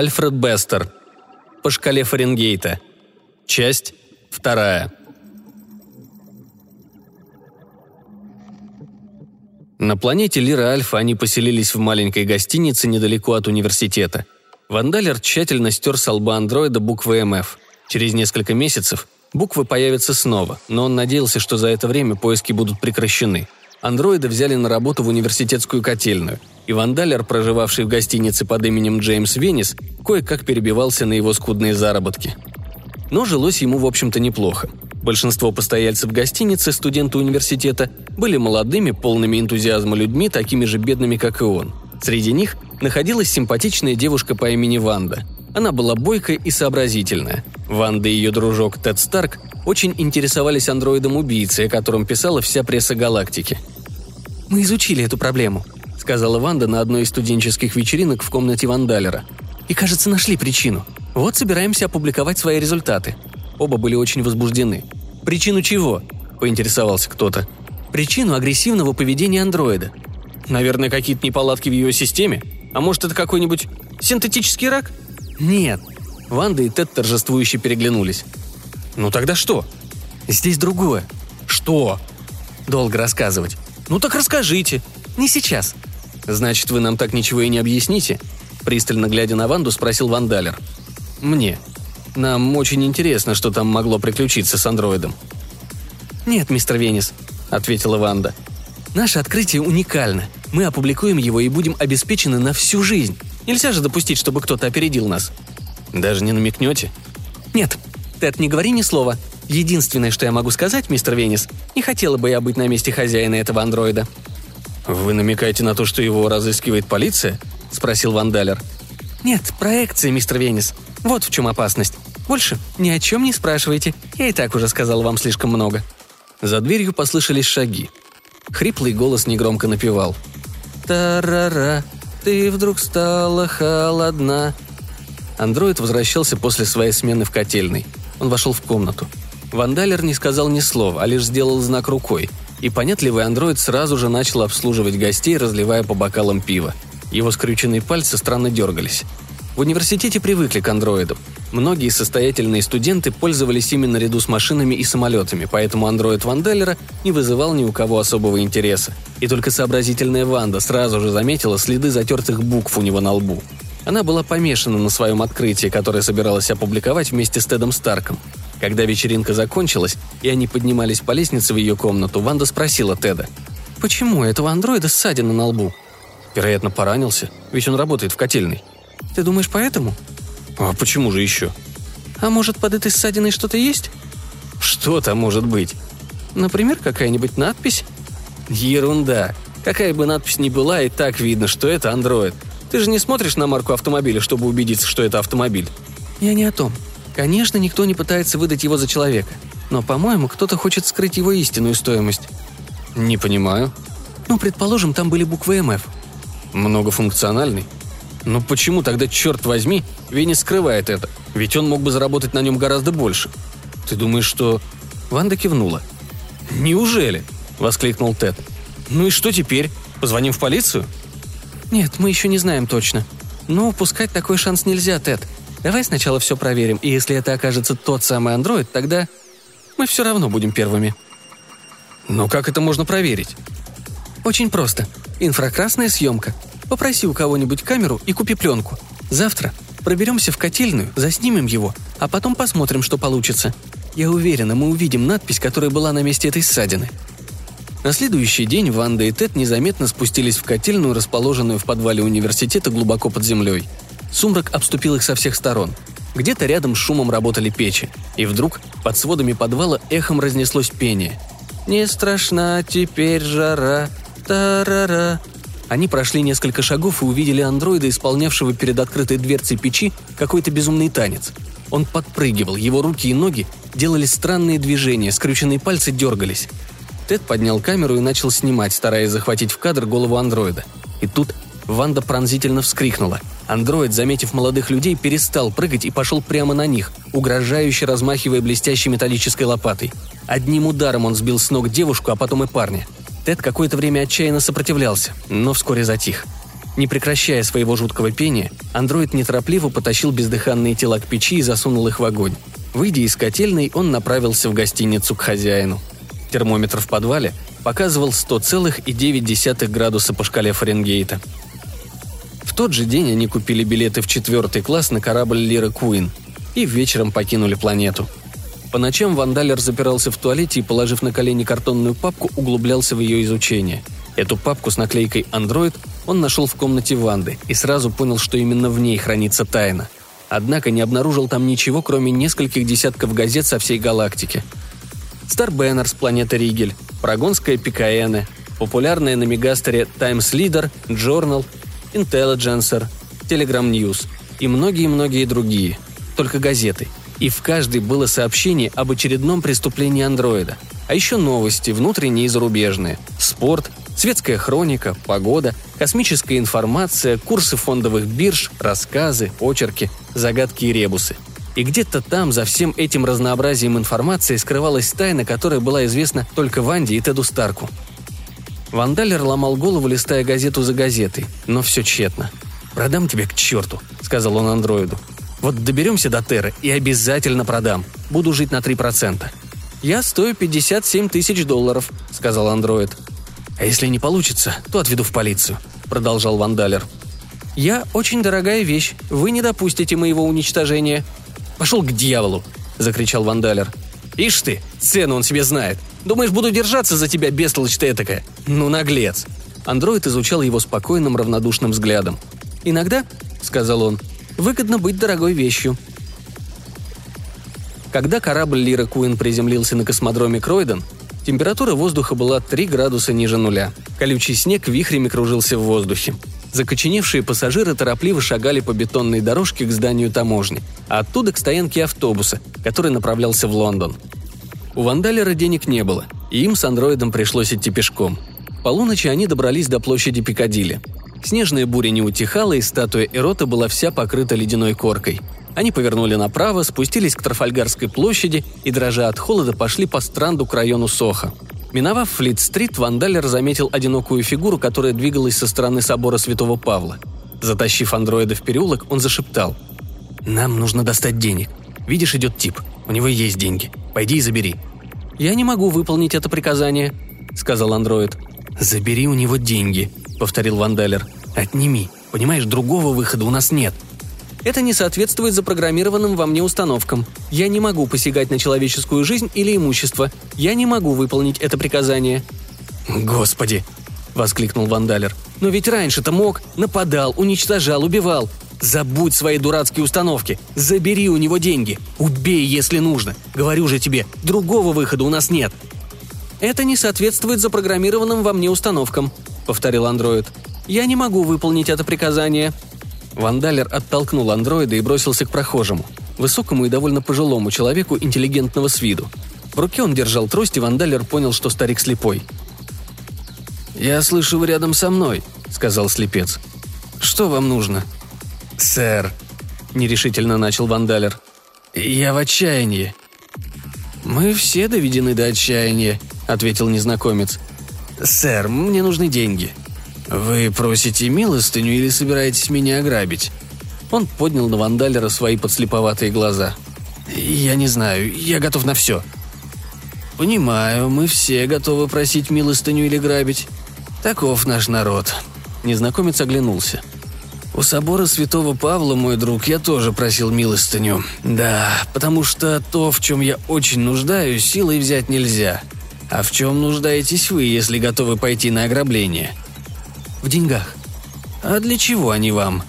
Альфред Бестер. По шкале Фаренгейта. Часть вторая. На планете Лира Альфа они поселились в маленькой гостинице недалеко от университета. Вандалер тщательно стер с лба андроида буквы МФ. Через несколько месяцев буквы появятся снова, но он надеялся, что за это время поиски будут прекращены. Андроида взяли на работу в университетскую котельную, и Вандалер, проживавший в гостинице под именем Джеймс Венис, кое-как перебивался на его скудные заработки. Но жилось ему, в общем-то, неплохо. Большинство постояльцев гостиницы, студенты университета, были молодыми, полными энтузиазма людьми, такими же бедными, как и он. Среди них находилась симпатичная девушка по имени Ванда. Она была бойкая и сообразительная. Ванда и ее дружок Тед Старк очень интересовались андроидом убийцы, о котором писала вся пресса галактики. «Мы изучили эту проблему», — сказала Ванда на одной из студенческих вечеринок в комнате Вандалера. «И, кажется, нашли причину. Вот собираемся опубликовать свои результаты. Оба были очень возбуждены. «Причину чего?» – поинтересовался кто-то. «Причину агрессивного поведения андроида». «Наверное, какие-то неполадки в ее системе? А может, это какой-нибудь синтетический рак?» «Нет». Ванда и Тед торжествующе переглянулись. «Ну тогда что?» «Здесь другое». «Что?» «Долго рассказывать». «Ну так расскажите». «Не сейчас». «Значит, вы нам так ничего и не объясните?» Пристально глядя на Ванду, спросил Вандалер. «Мне», нам очень интересно, что там могло приключиться с андроидом». «Нет, мистер Венис», — ответила Ванда. «Наше открытие уникально. Мы опубликуем его и будем обеспечены на всю жизнь. Нельзя же допустить, чтобы кто-то опередил нас». «Даже не намекнете?» «Нет. Тед, не говори ни слова. Единственное, что я могу сказать, мистер Венис, не хотела бы я быть на месте хозяина этого андроида». «Вы намекаете на то, что его разыскивает полиция?» – спросил Вандалер. «Нет, проекция, мистер Венис. Вот в чем опасность. Больше ни о чем не спрашивайте. Я и так уже сказал вам слишком много». За дверью послышались шаги. Хриплый голос негромко напевал. «Тарара, ты вдруг стала холодна». Андроид возвращался после своей смены в котельной. Он вошел в комнату. Вандалер не сказал ни слова, а лишь сделал знак рукой, и понятливый андроид сразу же начал обслуживать гостей, разливая по бокалам пива. Его скрюченные пальцы странно дергались. В университете привыкли к андроидам. Многие состоятельные студенты пользовались ими наряду с машинами и самолетами, поэтому андроид Ванделлера не вызывал ни у кого особого интереса. И только сообразительная Ванда сразу же заметила следы затертых букв у него на лбу. Она была помешана на своем открытии, которое собиралась опубликовать вместе с Тедом Старком. Когда вечеринка закончилась, и они поднимались по лестнице в ее комнату, Ванда спросила Теда. «Почему этого андроида ссадина на лбу?» «Вероятно, поранился, ведь он работает в котельной», ты думаешь, поэтому?» «А почему же еще?» «А может, под этой ссадиной что-то есть?» «Что там может быть?» «Например, какая-нибудь надпись?» «Ерунда. Какая бы надпись ни была, и так видно, что это андроид. Ты же не смотришь на марку автомобиля, чтобы убедиться, что это автомобиль?» «Я не о том. Конечно, никто не пытается выдать его за человека. Но, по-моему, кто-то хочет скрыть его истинную стоимость». «Не понимаю». «Ну, предположим, там были буквы МФ». «Многофункциональный?» Но почему тогда, черт возьми, Винни скрывает это? Ведь он мог бы заработать на нем гораздо больше. Ты думаешь, что...» Ванда кивнула. «Неужели?» – воскликнул Тед. «Ну и что теперь? Позвоним в полицию?» «Нет, мы еще не знаем точно. Но упускать такой шанс нельзя, Тед. Давай сначала все проверим, и если это окажется тот самый андроид, тогда мы все равно будем первыми». «Но как это можно проверить?» «Очень просто. Инфракрасная съемка. Попроси у кого-нибудь камеру и купи пленку. Завтра проберемся в котельную, заснимем его, а потом посмотрим, что получится. Я уверена, мы увидим надпись, которая была на месте этой ссадины». На следующий день Ванда и Тед незаметно спустились в котельную, расположенную в подвале университета глубоко под землей. Сумрак обступил их со всех сторон. Где-то рядом с шумом работали печи. И вдруг под сводами подвала эхом разнеслось пение. «Не страшна теперь жара, тарара, они прошли несколько шагов и увидели андроида, исполнявшего перед открытой дверцей печи какой-то безумный танец. Он подпрыгивал, его руки и ноги делали странные движения, скрюченные пальцы дергались. Тед поднял камеру и начал снимать, стараясь захватить в кадр голову андроида. И тут Ванда пронзительно вскрикнула. Андроид, заметив молодых людей, перестал прыгать и пошел прямо на них, угрожающе размахивая блестящей металлической лопатой. Одним ударом он сбил с ног девушку, а потом и парня – Тед какое-то время отчаянно сопротивлялся, но вскоре затих. Не прекращая своего жуткого пения, андроид неторопливо потащил бездыханные тела к печи и засунул их в огонь. Выйдя из котельной, он направился в гостиницу к хозяину. Термометр в подвале показывал 100,9 градуса по шкале Фаренгейта. В тот же день они купили билеты в четвертый класс на корабль Лира Queen и вечером покинули планету. По ночам Вандалер запирался в туалете и, положив на колени картонную папку, углублялся в ее изучение. Эту папку с наклейкой «Андроид» он нашел в комнате Ванды и сразу понял, что именно в ней хранится тайна. Однако не обнаружил там ничего, кроме нескольких десятков газет со всей галактики – Старбеннер с планеты Ригель, Парагонская Пикаэне, популярная на Мегастере Times Leader, Journal, Intelligencer, Telegram News и многие-многие другие. Только газеты. И в каждой было сообщение об очередном преступлении андроида. А еще новости, внутренние и зарубежные. Спорт, светская хроника, погода, космическая информация, курсы фондовых бирж, рассказы, очерки, загадки и ребусы – и где-то там, за всем этим разнообразием информации, скрывалась тайна, которая была известна только Ванде и Теду Старку. Вандалер ломал голову, листая газету за газетой, но все тщетно. «Продам тебя к черту», — сказал он андроиду. «Вот доберемся до Терры и обязательно продам. Буду жить на 3%. «Я стою 57 тысяч долларов», — сказал андроид. «А если не получится, то отведу в полицию», — продолжал Вандалер. «Я очень дорогая вещь. Вы не допустите моего уничтожения», «Пошел к дьяволу!» – закричал Вандалер. «Ишь ты, цену он себе знает. Думаешь, буду держаться за тебя, бестолочь ты этакая? Ну, наглец!» Андроид изучал его спокойным, равнодушным взглядом. «Иногда, — сказал он, — выгодно быть дорогой вещью». Когда корабль Лира Куин приземлился на космодроме Кройден, температура воздуха была 3 градуса ниже нуля. Колючий снег вихрями кружился в воздухе. Закоченевшие пассажиры торопливо шагали по бетонной дорожке к зданию таможни, а оттуда к стоянке автобуса, который направлялся в Лондон. У Вандалера денег не было, и им с андроидом пришлось идти пешком. Полуночи они добрались до площади Пикадилли. Снежная буря не утихала, и статуя Эрота была вся покрыта ледяной коркой. Они повернули направо, спустились к Трафальгарской площади и, дрожа от холода, пошли по Стрэнду к району Сохо. Миновав Флит-стрит, Вандалер заметил одинокую фигуру, которая двигалась со стороны собора Святого Павла. Затащив андроида в переулок, он зашептал. «Нам нужно достать денег. Видишь, идет тип. У него есть деньги. Пойди и забери». «Я не могу выполнить это приказание», — сказал андроид. «Забери у него деньги», — повторил Вандалер. «Отними. Понимаешь, другого выхода у нас нет», — это не соответствует запрограммированным во мне установкам. Я не могу посягать на человеческую жизнь или имущество. Я не могу выполнить это приказание». «Господи!» – воскликнул Вандалер. «Но ведь раньше-то мог. Нападал, уничтожал, убивал. Забудь свои дурацкие установки. Забери у него деньги. Убей, если нужно. Говорю же тебе, другого выхода у нас нет». «Это не соответствует запрограммированным во мне установкам», — повторил андроид. «Я не могу выполнить это приказание», Вандалер оттолкнул андроида и бросился к прохожему, высокому и довольно пожилому человеку интеллигентного с виду. В руке он держал трость, и Вандалер понял, что старик слепой. «Я слышу, вы рядом со мной», — сказал слепец. «Что вам нужно?» «Сэр», — нерешительно начал Вандалер. «Я в отчаянии». «Мы все доведены до отчаяния», — ответил незнакомец. «Сэр, мне нужны деньги», «Вы просите милостыню или собираетесь меня ограбить?» Он поднял на Вандалера свои подслеповатые глаза. «Я не знаю, я готов на все». «Понимаю, мы все готовы просить милостыню или грабить. Таков наш народ». Незнакомец оглянулся. «У собора святого Павла, мой друг, я тоже просил милостыню. Да, потому что то, в чем я очень нуждаюсь, силой взять нельзя. А в чем нуждаетесь вы, если готовы пойти на ограбление?» в деньгах. А для чего они вам?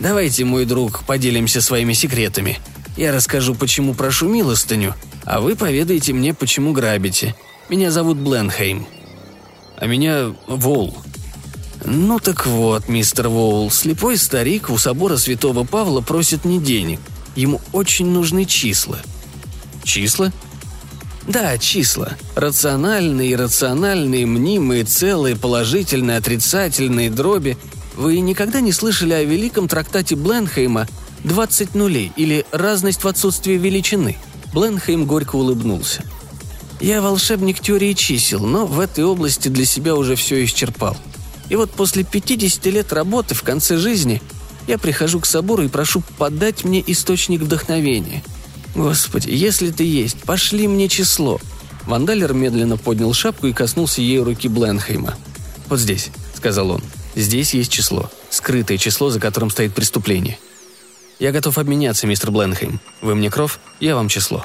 Давайте, мой друг, поделимся своими секретами. Я расскажу, почему прошу милостыню, а вы поведаете мне, почему грабите. Меня зовут Бленхейм. А меня Вол. Ну так вот, мистер Воул, слепой старик у собора святого Павла просит не денег. Ему очень нужны числа. Числа? Да, числа. Рациональные, иррациональные, мнимые, целые, положительные, отрицательные, дроби. Вы никогда не слышали о великом трактате Бленхейма «20 нулей» или «Разность в отсутствии величины»? Бленхейм горько улыбнулся. Я волшебник теории чисел, но в этой области для себя уже все исчерпал. И вот после 50 лет работы в конце жизни я прихожу к собору и прошу подать мне источник вдохновения. Господи, если ты есть, пошли мне число. Вандалер медленно поднял шапку и коснулся ею руки Бленхейма. «Вот здесь», — сказал он. «Здесь есть число. Скрытое число, за которым стоит преступление. Я готов обменяться, мистер Бленхейм. Вы мне кров, я вам число».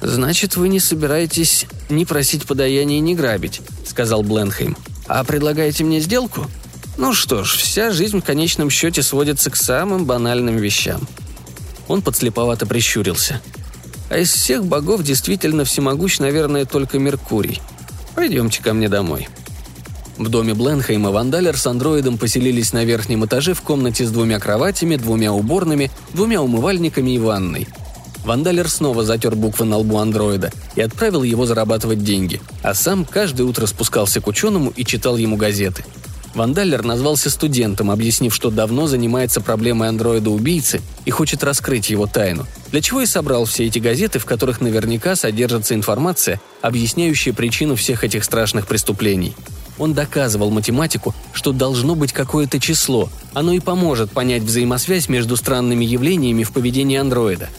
«Значит, вы не собираетесь ни просить подаяния, ни грабить», — сказал Бленхейм. «А предлагаете мне сделку?» «Ну что ж, вся жизнь в конечном счете сводится к самым банальным вещам». Он подслеповато прищурился. «А из всех богов действительно всемогущ, наверное, только Меркурий. Пойдемте ко мне домой». В доме Бленхейма Вандалер с андроидом поселились на верхнем этаже в комнате с двумя кроватями, двумя уборными, двумя умывальниками и ванной. Вандалер снова затер буквы на лбу андроида и отправил его зарабатывать деньги, а сам каждое утро спускался к ученому и читал ему газеты. Вандалер назвался студентом, объяснив, что давно занимается проблемой андроида-убийцы и хочет раскрыть его тайну, для чего и собрал все эти газеты, в которых наверняка содержится информация, объясняющая причину всех этих страшных преступлений. Он доказывал математику, что должно быть какое-то число, оно и поможет понять взаимосвязь между странными явлениями в поведении андроида –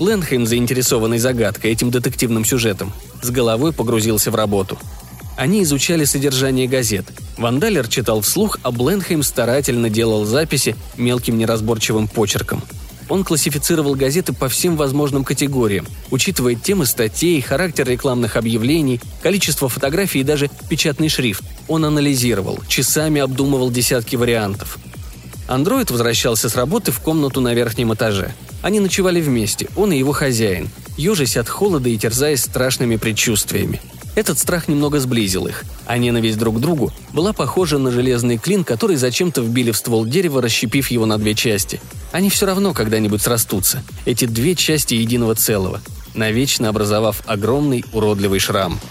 Бленхейм, заинтересованный загадкой этим детективным сюжетом, с головой погрузился в работу. Они изучали содержание газет. Вандалер читал вслух, а Бленхейм старательно делал записи мелким неразборчивым почерком. Он классифицировал газеты по всем возможным категориям, учитывая темы статей, характер рекламных объявлений, количество фотографий и даже печатный шрифт. Он анализировал, часами обдумывал десятки вариантов. Андроид возвращался с работы в комнату на верхнем этаже – они ночевали вместе, он и его хозяин, ежась от холода и терзаясь страшными предчувствиями. Этот страх немного сблизил их, а ненависть друг к другу была похожа на железный клин, который зачем-то вбили в ствол дерева, расщепив его на две части. Они все равно когда-нибудь срастутся, эти две части единого целого, навечно образовав огромный уродливый шрам –